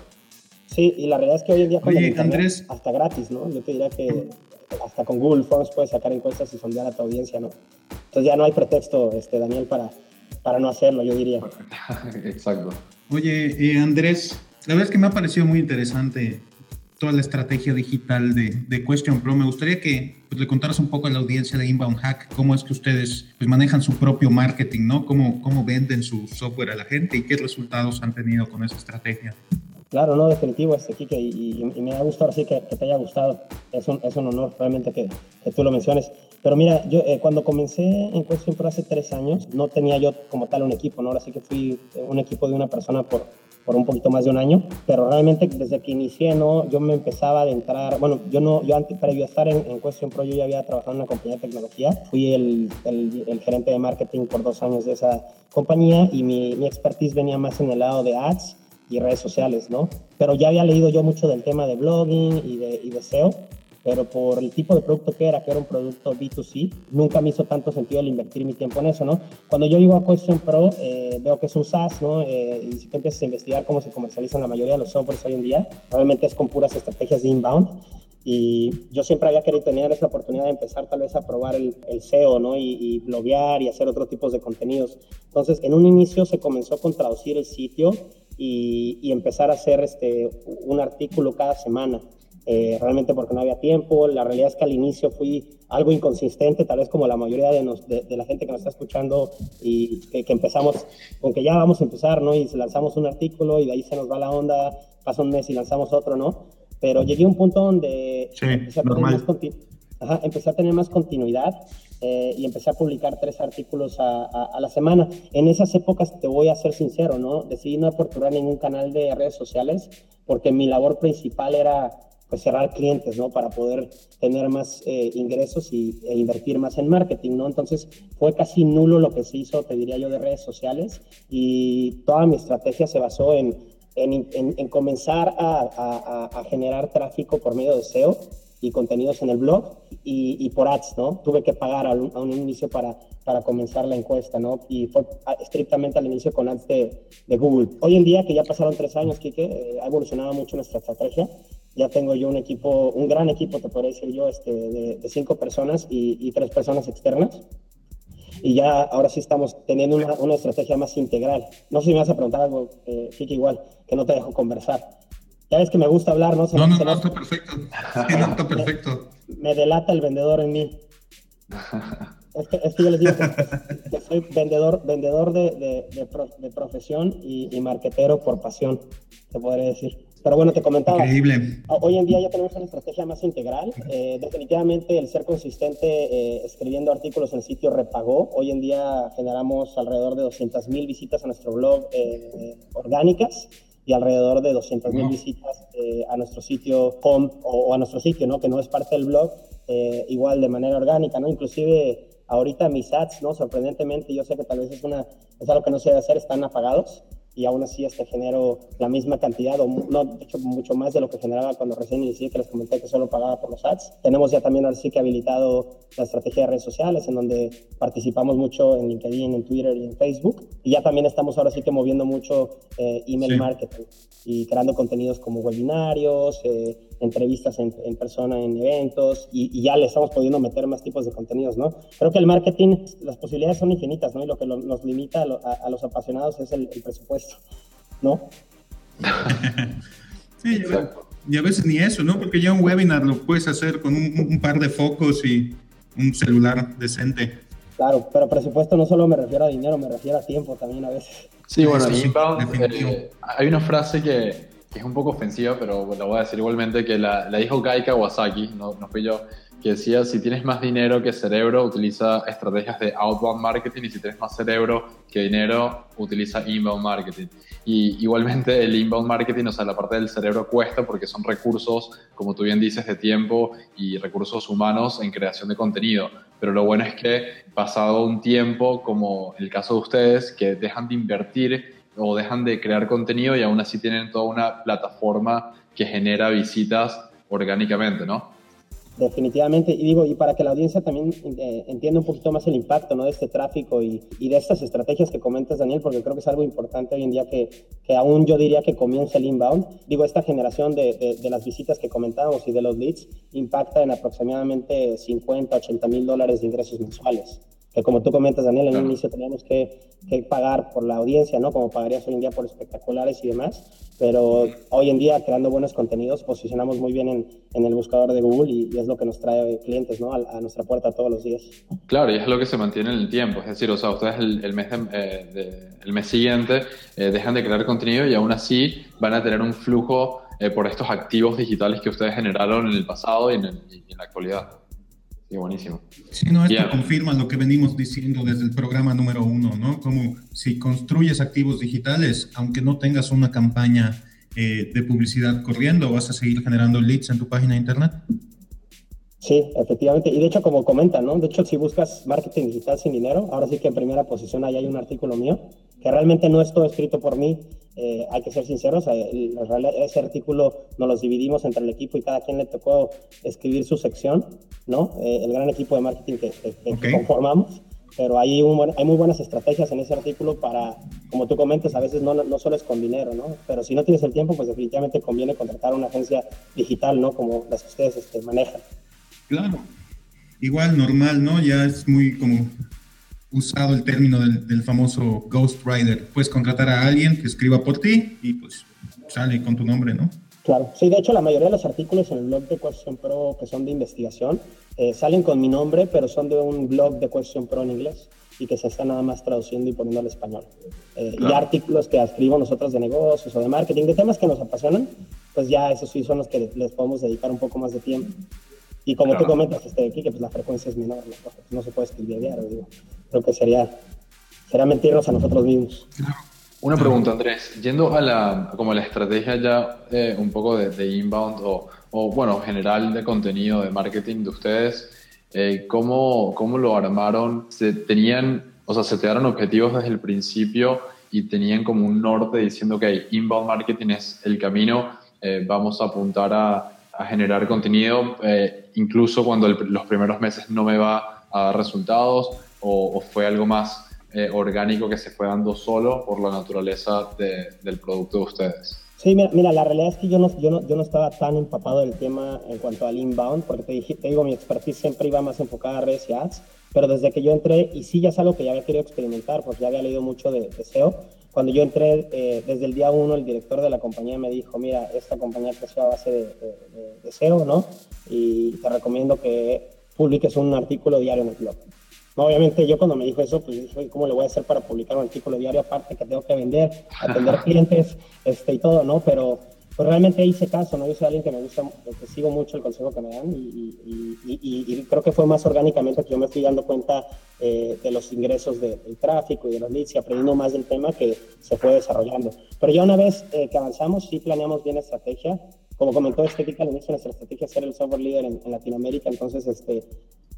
Sí, y la realidad es que hoy en día Oye, Andrés, hasta gratis, ¿no? Yo te diría que hasta con Google Forms puedes sacar encuestas y sondear a tu audiencia, ¿no? Entonces ya no hay pretexto, este, Daniel, para, para no hacerlo, yo diría. Exacto. Oye, eh, Andrés, la verdad es que me ha parecido muy interesante toda la estrategia digital de, de Question Pro. Me gustaría que pues, le contaras un poco a la audiencia de Inbound Hack cómo es que ustedes pues, manejan su propio marketing, ¿no? Cómo, cómo venden su software a la gente y qué resultados han tenido con esa estrategia. Claro, no, definitivo, este, Kike, y, me ha gustado así que, te haya gustado. Es un, es un honor realmente que, que, tú lo menciones. Pero mira, yo eh, cuando comencé en Question Pro hace tres años, no tenía yo como tal un equipo, ¿no? Ahora sí que fui un equipo de una persona por, por un poquito más de un año, pero realmente desde que inicié, ¿no? Yo me empezaba a adentrar, bueno, yo no, yo antes, previo a estar en, en Question Pro, yo ya había trabajado en una compañía de tecnología, fui el, el, el gerente de marketing por dos años de esa compañía y mi, mi expertise venía más en el lado de ads, y redes sociales, ¿no? Pero ya había leído yo mucho del tema de blogging y de, SEO, pero por el tipo de producto que era, que era un producto B2C, nunca me hizo tanto sentido el invertir mi tiempo en eso, ¿no? Cuando yo llego a Question Pro, eh, veo que es un SaaS, ¿no? Eh, y si empiezas a investigar cómo se comercializan la mayoría de los softwares hoy en día, realmente es con puras estrategias de inbound. Y yo siempre había querido tener esa oportunidad de empezar tal vez a probar el, SEO, ¿no? Y, y, bloguear y hacer otro tipos de contenidos. Entonces, en un inicio se comenzó con traducir el sitio y, y empezar a hacer este, un artículo cada semana. Eh, realmente porque no había tiempo. La realidad es que al inicio fui algo inconsistente, tal vez como la mayoría de, nos, de, de la gente que nos está escuchando y que, que, empezamos con que ya vamos a empezar, ¿no? Y lanzamos un artículo y de ahí se nos va la onda, pasa un mes y lanzamos otro, ¿no? Pero llegué a un punto donde sí, empecé, a normal. Ajá, empecé a tener más continuidad eh, y empecé a publicar tres artículos a, la semana. En esas épocas, te voy a ser sincero, ¿no? Decidí no aperturar ningún canal de redes sociales porque mi labor principal era pues, cerrar clientes, ¿no? Para poder tener más eh, ingresos y, e invertir más en marketing, ¿no? Entonces, fue casi nulo lo que se hizo, te diría yo, de redes sociales y toda mi estrategia se basó en, en, en, en comenzar a generar tráfico por medio de SEO y contenidos en el blog y, y, por ads, ¿no? Tuve que pagar a un, a un, inicio para, para comenzar la encuesta, ¿no? Y fue estrictamente al inicio con ads de, de Google. Hoy en día, que ya pasaron tres años, Kike, eh, ha evolucionado mucho nuestra estrategia. Ya tengo yo un equipo, un gran equipo, te podría decir yo, este, de, de cinco personas y, y, tres personas externas. Y ya ahora sí estamos teniendo una, una estrategia más integral. No sé si me vas a preguntar algo, eh, igual, que no te dejo conversar. Ya ves que me gusta hablar, ¿no? Se no, no, no, está perfecto. Sí, no, está perfecto. Me, me, delata el vendedor en mí. Es que, yo les digo que, soy vendedor, vendedor de, de, profesión y, y, marquetero por pasión, te podría decir. Pero bueno, te comentaba. Increíble. Hoy en día ya tenemos una estrategia más integral. Eh, definitivamente el ser consistente eh, escribiendo artículos en el sitio repagó. Hoy en día generamos alrededor de 200 mil visitas a nuestro blog eh, orgánicas y alrededor de 200 mil visitas a nuestro sitio home o, a nuestro sitio, ¿no? Que no es parte del blog, igual de manera orgánica, ¿no? Inclusive ahorita mis ads, ¿no? Sorprendentemente, yo sé que tal vez es, una, es algo que no se debe hacer, están apagados y aún así este genero la misma cantidad, o no, de hecho mucho más de lo que generaba cuando recién inicié, que les comenté que solo pagaba por los ads. Tenemos ya también ahora sí que habilitado la estrategia de redes sociales, en donde participamos mucho en LinkedIn, en Twitter y en Facebook. Y ya también estamos ahora sí que moviendo mucho eh, email marketing y creando contenidos como webinarios, eh, entrevistas en, persona en eventos y, ya le estamos pudiendo meter más tipos de contenidos, ¿no? Creo que el marketing, las posibilidades son infinitas, ¿no? Y lo que nos limita a, los apasionados es el, presupuesto, ¿no? sí, y a veces ni eso, ¿no? Porque ya un webinar lo puedes hacer con un, par de focos y un celular decente. Claro, pero presupuesto no solo me refiero a dinero, me refiero a tiempo también a veces. Sí, bueno, eh, hay una frase que, es un poco ofensiva, pero la voy a decir igualmente, que la, la dijo Kai Kawasaki, no, no fui yo, que decía, si tienes más dinero que cerebro, utiliza estrategias de outbound marketing y si tienes más cerebro que dinero, utiliza inbound marketing. Y igualmente el inbound marketing, o sea, la parte del cerebro cuesta porque son recursos, como tú bien dices, de tiempo y recursos humanos en creación de contenido. Pero lo bueno es que pasado un tiempo, como el caso de ustedes, que dejan de invertir o dejan de crear contenido y aún así tienen toda una plataforma que genera visitas orgánicamente, ¿no? Definitivamente, y digo, y para que la audiencia también eh, entienda un poquito más el impacto ¿no? de este tráfico y, de estas estrategias que comentas, Daniel, porque creo que es algo importante hoy en día que, que aún yo diría que comienza el inbound. Digo, esta generación de, de, las visitas que comentábamos y de los leads impacta en aproximadamente 50, 80 mil dólares de ingresos mensuales que como tú comentas, Daniel, en un inicio teníamos que, que, pagar por la audiencia, ¿no? Como pagarías hoy en día por espectaculares y demás, pero hoy en día creando buenos contenidos posicionamos muy bien en, en el buscador de Google y, es lo que nos trae clientes, ¿no? A, nuestra puerta todos los días. Claro, y es lo que se mantiene en el tiempo, es decir, o sea, ustedes el, el mes, eh, el mes siguiente eh, dejan de crear contenido y aún así van a tener un flujo eh, por estos activos digitales que ustedes generaron en el pasado y en, y en la actualidad. Sí, buenísimo. Sí, no, esto confirma lo que venimos diciendo desde el programa número uno, ¿no? Como si construyes activos digitales, aunque no tengas una campaña eh, de publicidad corriendo, vas a seguir generando leads en tu página de internet. Sí, efectivamente. Y de hecho, como comentan, ¿no? De hecho, si buscas marketing digital sin dinero, ahora sí que en primera posición ahí hay un artículo mío, que realmente no es todo escrito por mí, eh, hay que ser sinceros, eh, ese artículo nos los dividimos entre el equipo y cada quien le tocó escribir su sección, ¿no? Eh, el gran equipo de marketing que, conformamos, pero hay, hay muy buenas estrategias en ese artículo para, como tú comentas, a veces no, no solo es con dinero, ¿no? Pero si no tienes el tiempo, pues definitivamente conviene contratar una agencia digital, ¿no? Como las que ustedes este, manejan. Claro. Igual, normal, ¿no? Ya es muy como usado el término del, famoso Ghost Rider. Puedes contratar a alguien que escriba por ti y pues sale con tu nombre, ¿no? Claro, sí, de hecho la mayoría de los artículos en el blog de Question Pro que son de investigación eh, salen con mi nombre, pero son de un blog de Question Pro en inglés y que se está nada más traduciendo y poniendo al español. Eh, y artículos que escribo nosotros de negocios o de marketing, de temas que nos apasionan, pues ya esos sí son los que les podemos dedicar un poco más de tiempo. Y como tú comentas, este, aquí, que pues la frecuencia es menor, ¿no? se puede escribir diario, digo. Creo que sería, sería mentirnos a nosotros mismos. Una pregunta, Andrés. Yendo a la, como la estrategia ya eh, un poco de, inbound o, bueno, general de contenido de marketing de ustedes, eh, ¿cómo, ¿cómo, lo armaron? ¿Se tenían, o sea, se te dieron objetivos desde el principio y tenían como un norte diciendo que inbound marketing es el camino, eh, vamos a apuntar a a generar contenido, incluso cuando los primeros meses no me va a dar resultados o, fue algo más eh, orgánico que se fue dando solo por la naturaleza del producto de ustedes? Sí, mira, la realidad es que yo no, yo, no, yo no estaba tan empapado del tema en cuanto al inbound, porque te, dije, te digo, mi expertise siempre iba más enfocada a redes y ads, pero desde que yo entré, y sí ya es algo que ya había querido experimentar, porque ya había leído mucho de, de SEO, cuando yo entré, eh, desde el día uno, el director de la compañía me dijo, mira, esta compañía creció a base de, de, SEO, ¿no? Y te recomiendo que, publiques un artículo diario en el blog. Obviamente yo cuando me dijo eso, pues dije, ¿cómo le voy a hacer para publicar un artículo diario aparte que tengo que vender, atender clientes este, y todo, ¿no? Pero pues realmente hice caso, ¿no? Yo soy alguien que me gusta, que sigo mucho el consejo que me dan y, creo que fue más orgánicamente que yo me fui dando cuenta eh, de los ingresos del tráfico y de los leads y aprendiendo más del tema que se fue desarrollando. Pero ya una vez eh, que avanzamos, sí planeamos bien la estrategia. Como comentó Estética al inicio, nuestra estrategia es ser el software líder en, en Latinoamérica, entonces este,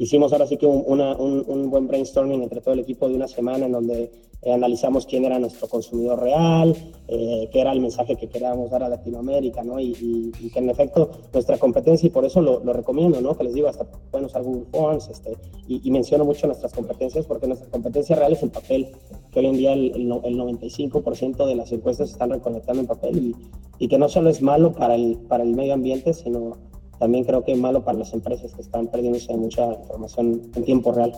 hicimos ahora sí que un, un, buen brainstorming entre todo el equipo de una semana en donde eh, analizamos quién era nuestro consumidor real, eh, qué era el mensaje que queríamos dar a Latinoamérica, ¿no? Y, que en efecto nuestra competencia, y por eso lo, recomiendo, ¿no? Que les digo, hasta pueden usar Google Forms, este, y, menciono mucho nuestras competencias porque nuestra competencia real es el papel, que hoy en día el, el 95% de las encuestas se están reconectando en papel y, y que no solo es malo para el, para el medio ambiente, sino también creo que es malo para las empresas que están perdiéndose mucha información en tiempo real.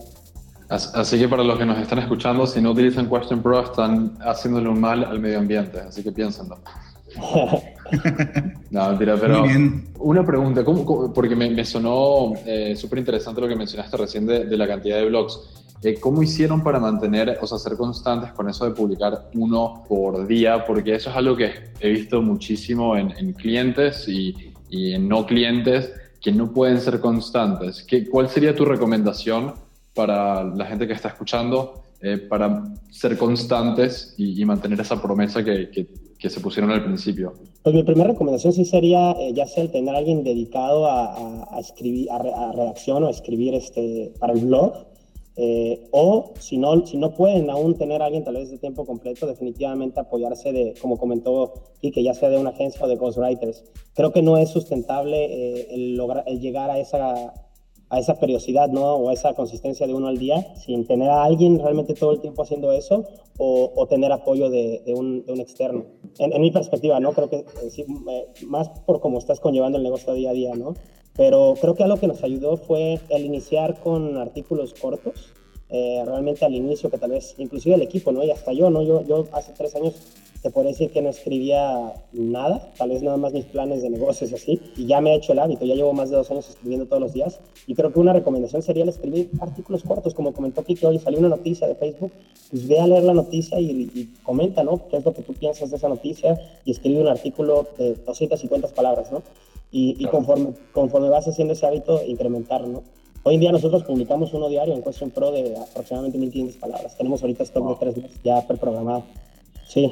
Así que para los que nos están escuchando, si no utilizan Question Pro, están haciéndole un mal al medio ambiente, así que piénsenlo. no, mentira, pero una pregunta, porque me, sonó eh, súper interesante lo que mencionaste recién de, la cantidad de blogs. Eh, ¿Cómo hicieron para mantener, o sea, ser constantes con eso de publicar uno por día? Porque eso es algo que he visto muchísimo en, en clientes y, y en no clientes que no pueden ser constantes. ¿Qué, ¿Cuál sería tu recomendación para la gente que está escuchando eh, para ser constantes y, mantener esa promesa que, que, se pusieron al principio? Pues mi primera recomendación sí sería eh, ya sea el tener a alguien dedicado a, a, escribir, a, a, redacción o a escribir este, para el blog, eh, o si no, si no pueden aún tener alguien tal vez de tiempo completo, definitivamente apoyarse de, como comentó, que ya sea de una agencia o de ghostwriters. Creo que no es sustentable eh, el, lograr, el llegar a esa, a esa periodicidad, ¿no? O a esa consistencia de uno al día, sin tener a alguien realmente todo el tiempo haciendo eso, o, tener apoyo de, de, un, de, un, externo. En, mi perspectiva, ¿no? Creo que eh, más por cómo estás conllevando el negocio día a día, ¿no? Pero creo que algo que nos ayudó fue el iniciar con artículos cortos, eh, realmente al inicio, que tal vez, inclusive el equipo, ¿no? Y hasta yo, ¿no? Yo, yo hace tres años te podría decir que no escribía nada, tal vez nada más mis planes de negocios y así, y ya me he hecho el hábito, ya llevo más de dos años escribiendo todos los días, y creo que una recomendación sería el escribir artículos cortos, como comentó Kike hoy, salió una noticia de Facebook, pues ve a leer la noticia y, comenta, ¿no? ¿Qué es lo que tú piensas de esa noticia? Y escribe un artículo de 250 palabras, ¿no? y, conforme, conforme vas haciendo ese hábito, incrementar, ¿no? Hoy en día nosotros publicamos uno diario en Question Pro de aproximadamente 1500 palabras. Tenemos ahorita stock de tres meses ya preprogramado. Sí.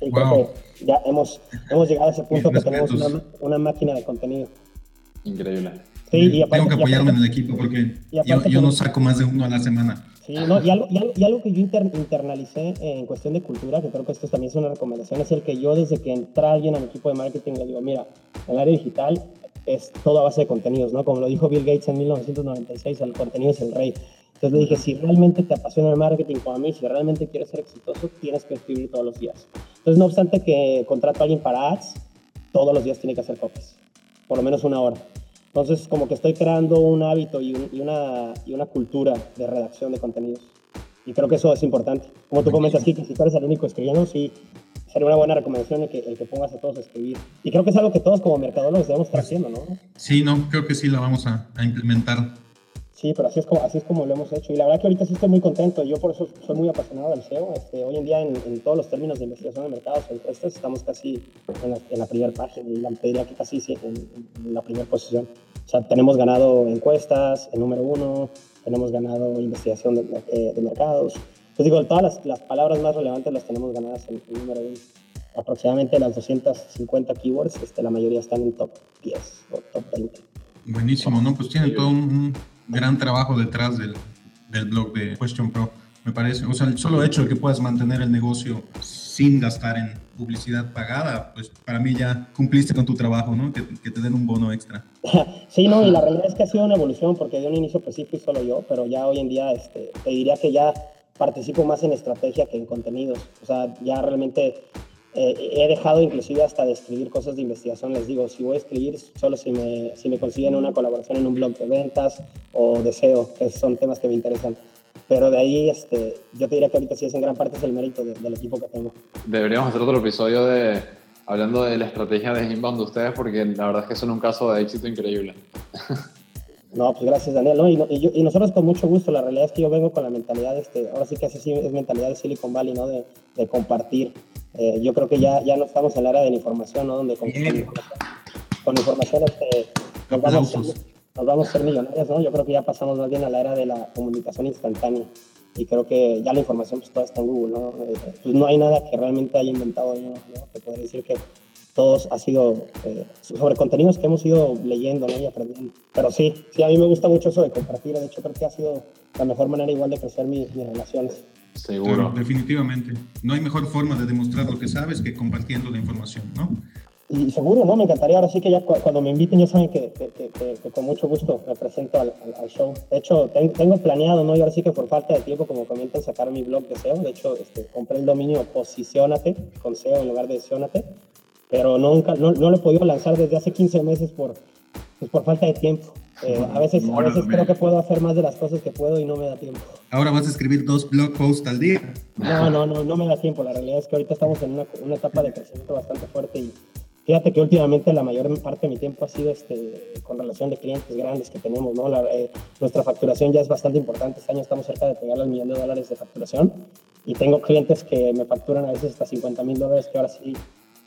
sí creo que ya hemos, hemos llegado a ese punto que tenemos una, una, máquina de contenido. Increíble. Sí, y aparte, Tengo que apoyarme en el equipo porque yo, yo no saco más de uno a la semana. Sí, no, y, algo, y, algo, que yo internalicé en cuestión de cultura, que creo que esto también es una recomendación, es el que yo desde que entra alguien a mi equipo de marketing le digo, mira, en el área digital es todo a base de contenidos, ¿no? Como lo dijo Bill Gates en 1996, el contenido es el rey. Entonces le dije, si realmente te apasiona el marketing como a mí, si realmente quieres ser exitoso, tienes que escribir todos los días. Entonces, no obstante que contrato a alguien para ads, todos los días tiene que hacer copies, por lo menos una hora. Entonces, como que estoy creando un hábito y, una, y una cultura de redacción de contenidos. Y creo que eso es importante. Como tú comentas aquí, que si tú eres el único escribiendo, sí, sería una buena recomendación el que, el que pongas a todos a escribir. Y creo que es algo que todos como mercadólogos debemos estar haciendo, ¿no? Sí, no, creo que sí la vamos a, a implementar. Sí, pero así es, como, así es como lo hemos hecho. Y la verdad que ahorita sí estoy muy contento. Yo por eso soy muy apasionado del SEO. Este, hoy en día en, todos los términos de investigación de mercados encuestas estamos casi en la, en primera página y la pediría que casi en, en la primera posición. O sea, tenemos ganado encuestas, el número uno, tenemos ganado investigación de, de, mercados. Pues digo, todas las, las, palabras más relevantes las tenemos ganadas en el número uno. Aproximadamente las 250 keywords, este, la mayoría están en top 10 o top 20. Buenísimo, ¿no? Pues tienen todo un gran trabajo detrás del, del blog de Question Pro, me parece. O sea, el solo hecho de que puedas mantener el negocio sin gastar en publicidad pagada, pues para mí ya cumpliste con tu trabajo, ¿no? Que, que, te den un bono extra. Sí, no, y la realidad es que ha sido una evolución porque de un inicio pues sí fui solo yo, pero ya hoy en día este, te diría que ya participo más en estrategia que en contenidos. O sea, ya realmente eh, he dejado inclusive hasta de escribir cosas de investigación. Les digo, si voy a escribir, solo si me, si me consiguen una colaboración en un blog de ventas o de SEO, que son temas que me interesan. Pero de ahí, este, yo te diría que ahorita sí es en gran parte es el mérito del equipo que tengo. Deberíamos hacer otro episodio de hablando de la estrategia de inbound de ustedes, porque la verdad es que son un caso de éxito increíble. No, pues gracias, Daniel. ¿no? Y, y, nosotros con mucho gusto. La realidad es que yo vengo con la mentalidad, este, ahora sí que así sí es mentalidad de Silicon Valley, ¿no? De, de compartir. Eh, yo creo que ya, ya no estamos en el área de la información, ¿no? Donde con, con información, este, nos, vamos, nos, vamos, a ser millonarios, ¿no? Yo creo que ya pasamos más bien a la era de la comunicación instantánea. Y creo que ya la información pues toda está en Google, ¿no? Eh, pues no hay nada que realmente haya inventado yo, ¿no? Te podría decir que todos ha sido eh, sobre contenidos que hemos ido leyendo ¿no? y aprendiendo. Pero sí, sí, a mí me gusta mucho eso de compartir. De hecho, creo que ha sido la mejor manera igual de crecer mis, relaciones. Seguro. definitivamente. No hay mejor forma de demostrar lo que sabes que compartiendo la información, ¿no? Y seguro, ¿no? Me encantaría. Ahora sí que ya cuando me inviten ya saben que, que, con mucho gusto me presento al, show. De hecho, tengo planeado, ¿no? Y ahora sí que por falta de tiempo, como comentan, sacar mi blog de SEO. De hecho, este, compré el dominio Posicionate, con SEO en lugar de Sionate pero nunca, no, no, lo he podido lanzar desde hace 15 meses por, pues por falta de tiempo. Eh, a veces, a veces creo que puedo hacer más de las cosas que puedo y no me da tiempo. Ahora vas a escribir dos blog posts al día. No, no, no, no me da tiempo. La realidad es que ahorita estamos en una, una etapa de crecimiento bastante fuerte y fíjate que últimamente la mayor parte de mi tiempo ha sido este, con relación de clientes grandes que tenemos. ¿no? La, eh, nuestra facturación ya es bastante importante. Este año estamos cerca de pegar al millón de dólares de facturación y tengo clientes que me facturan a veces hasta 50 mil dólares que ahora sí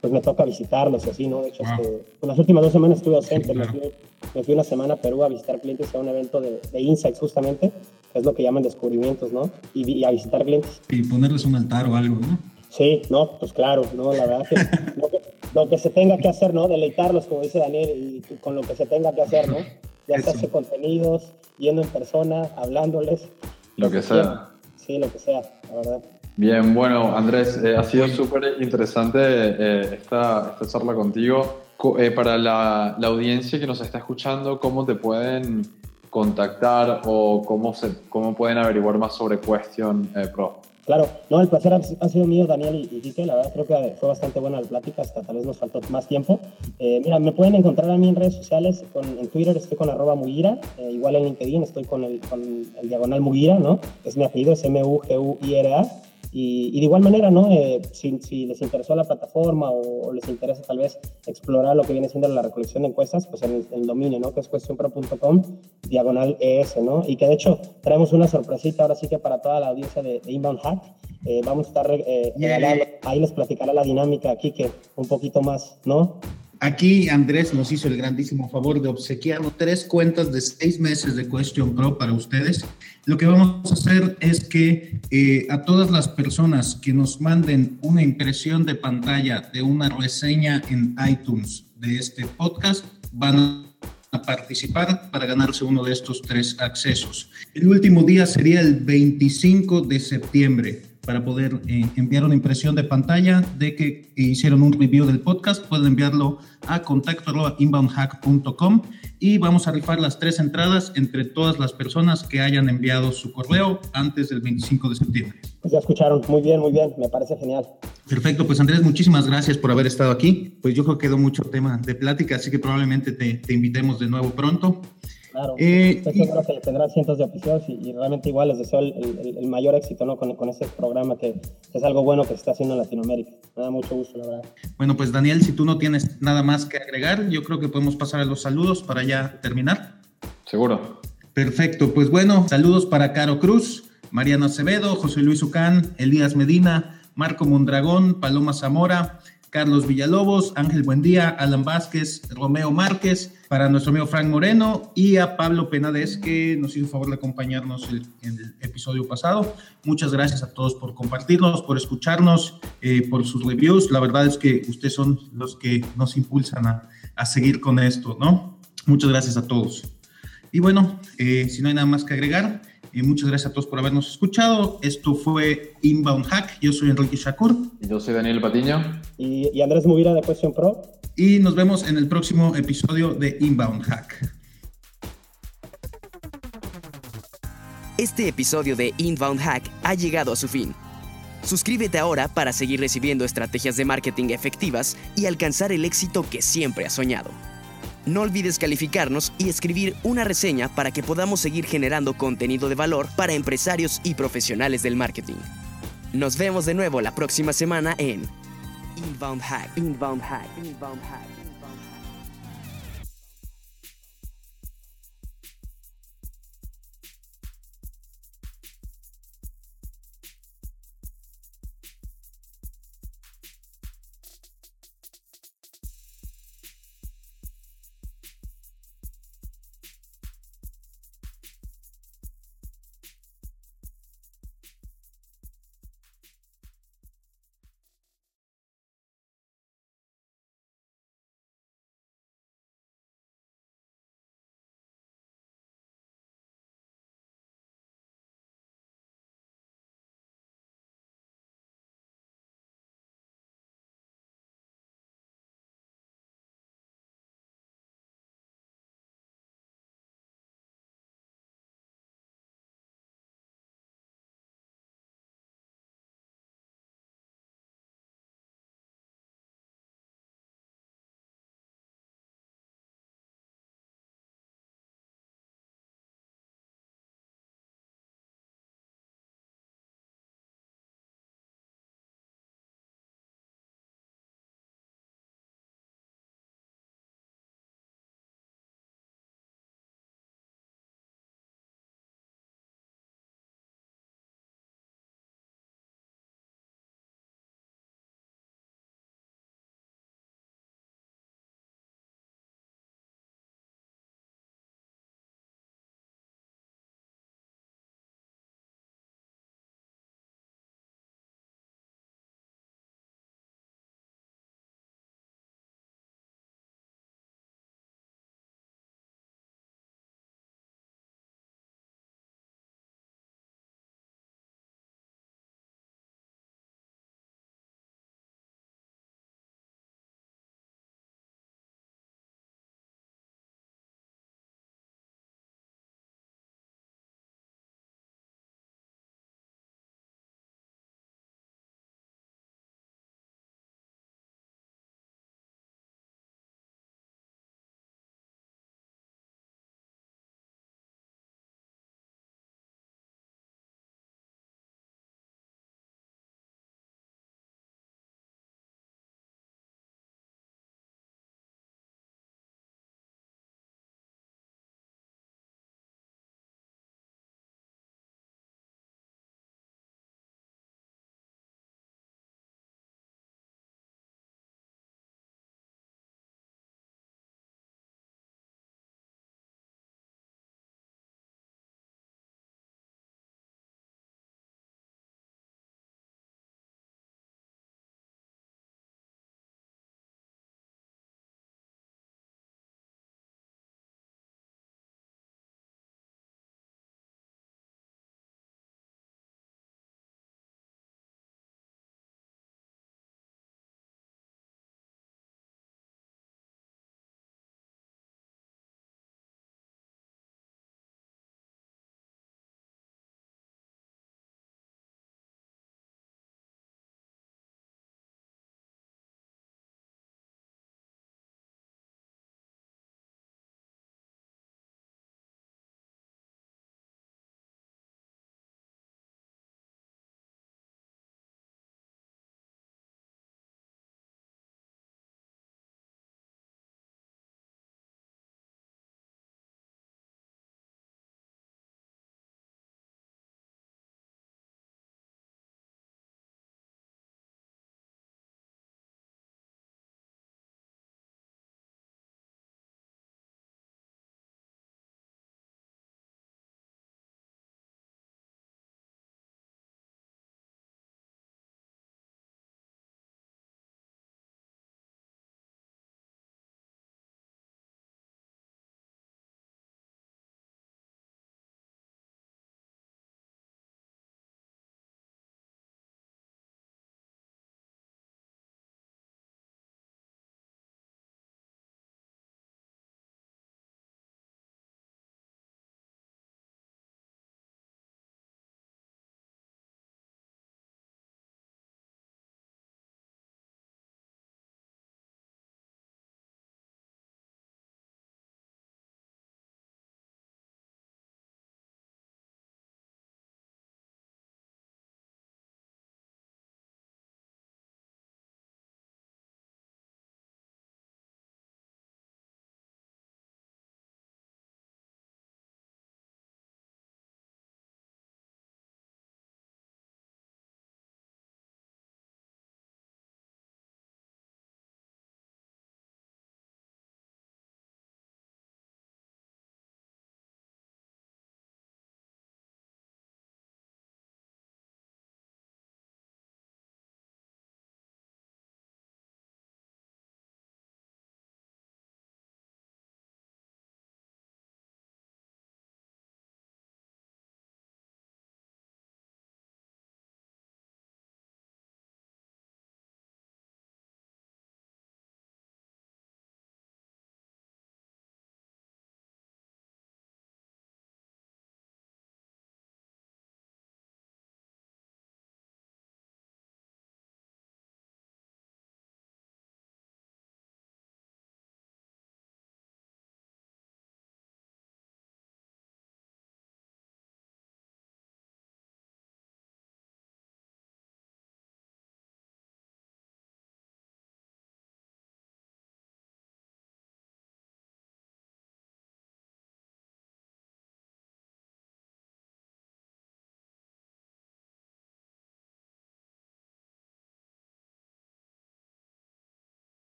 pues me toca visitarlos y así, ¿no? De hecho, este, en las últimas dos semanas estuve ausente, me, fui, una semana a Perú a visitar clientes a un evento de, de Insights justamente, que es lo que llaman descubrimientos, ¿no? Y, a visitar clientes. Y ponerles un altar o algo, ¿no? Sí, no, pues claro, ¿no? La verdad que lo, que se tenga que hacer, ¿no? Deleitarlos, como dice Daniel, y, con lo que se tenga que hacer, ¿no? Ya hacerse contenidos, yendo en persona, hablándoles. Lo que sea. Sí, lo que sea, la verdad. Bien, bueno, Andrés, eh, ha sido súper interesante eh, esta, esta, charla contigo. Eh, para la, la, audiencia que nos está escuchando, ¿cómo te pueden contactar o cómo, se, cómo pueden averiguar más sobre Question Pro? Claro, no, el placer ha, sido mío, Daniel y, y La verdad creo que fue bastante buena la plática, hasta tal vez nos faltó más tiempo. mira, me pueden encontrar a mí en redes sociales, con, en Twitter estoy con arroba Mugira, igual en LinkedIn estoy con el, con el diagonal Mugira, ¿no? Es mi apellido, es M-U-G-U-I-R-A. Y, de igual manera, ¿no? Eh, si, les interesó la plataforma o, les interesa tal vez explorar lo que viene siendo la recolección de encuestas, pues en el, dominio, ¿no? Que es cuestionpro.com, diagonal ES, ¿no? Y que de hecho traemos una sorpresita ahora sí que para toda la audiencia de, Inbound Hack. Eh, vamos a estar eh, ahí les platicará la dinámica aquí que un poquito más, ¿no? Aquí Andrés nos hizo el grandísimo favor de obsequiarnos tres cuentas de seis meses de Question Pro para ustedes. Lo que vamos a hacer es que eh, a todas las personas que nos manden una impresión de pantalla de una reseña en iTunes de este podcast van a participar para ganarse uno de estos tres accesos. El último día sería el 25 de septiembre para poder eh, enviar una impresión de pantalla de que hicieron un review del podcast. Pueden enviarlo a contacto.inboundhack.com y vamos a rifar las tres entradas entre todas las personas que hayan enviado su correo antes del 25 de septiembre. Pues ya escucharon, muy bien, muy bien, me parece genial. Perfecto, pues Andrés, muchísimas gracias por haber estado aquí. Pues yo creo que quedó mucho tema de plática, así que probablemente te, te invitemos de nuevo pronto. Claro, eh, estoy seguro que tendrán cientos de episodios y, realmente igual les deseo el, mayor éxito ¿no? con, con este programa que, es algo bueno que se está haciendo en Latinoamérica. Me da mucho gusto, la verdad. Bueno, pues Daniel, si tú no tienes nada más que agregar, yo creo que podemos pasar a los saludos para ya terminar. Seguro. Perfecto, pues bueno, saludos para Caro Cruz, Mariano Acevedo, José Luis Ucán, Elías Medina, Marco Mondragón, Paloma Zamora, Carlos Villalobos, Ángel Buendía, Alan Vázquez, Romeo Márquez, para nuestro amigo Frank Moreno y a Pablo Penades, que nos hizo favor de acompañarnos en el episodio pasado. Muchas gracias a todos por compartirnos, por escucharnos, eh, por sus reviews. La verdad es que ustedes son los que nos impulsan a, seguir con esto, ¿no? Muchas gracias a todos. Y bueno, eh, si no hay nada más que agregar, y muchas gracias a todos por habernos escuchado. Esto fue Inbound Hack. Yo soy Enrique Shakur. Yo soy Daniel Patiño. Y, Andrés Movira de Question Pro. Y nos vemos en el próximo episodio de Inbound Hack. Este episodio de Inbound Hack ha llegado a su fin. Suscríbete ahora para seguir recibiendo estrategias de marketing efectivas y alcanzar el éxito que siempre has soñado. No olvides calificarnos y escribir una reseña para que podamos seguir generando contenido de valor para empresarios y profesionales del marketing. Nos vemos de nuevo la próxima semana en Inbound Hack. Inbound Hack. Inbound Hack.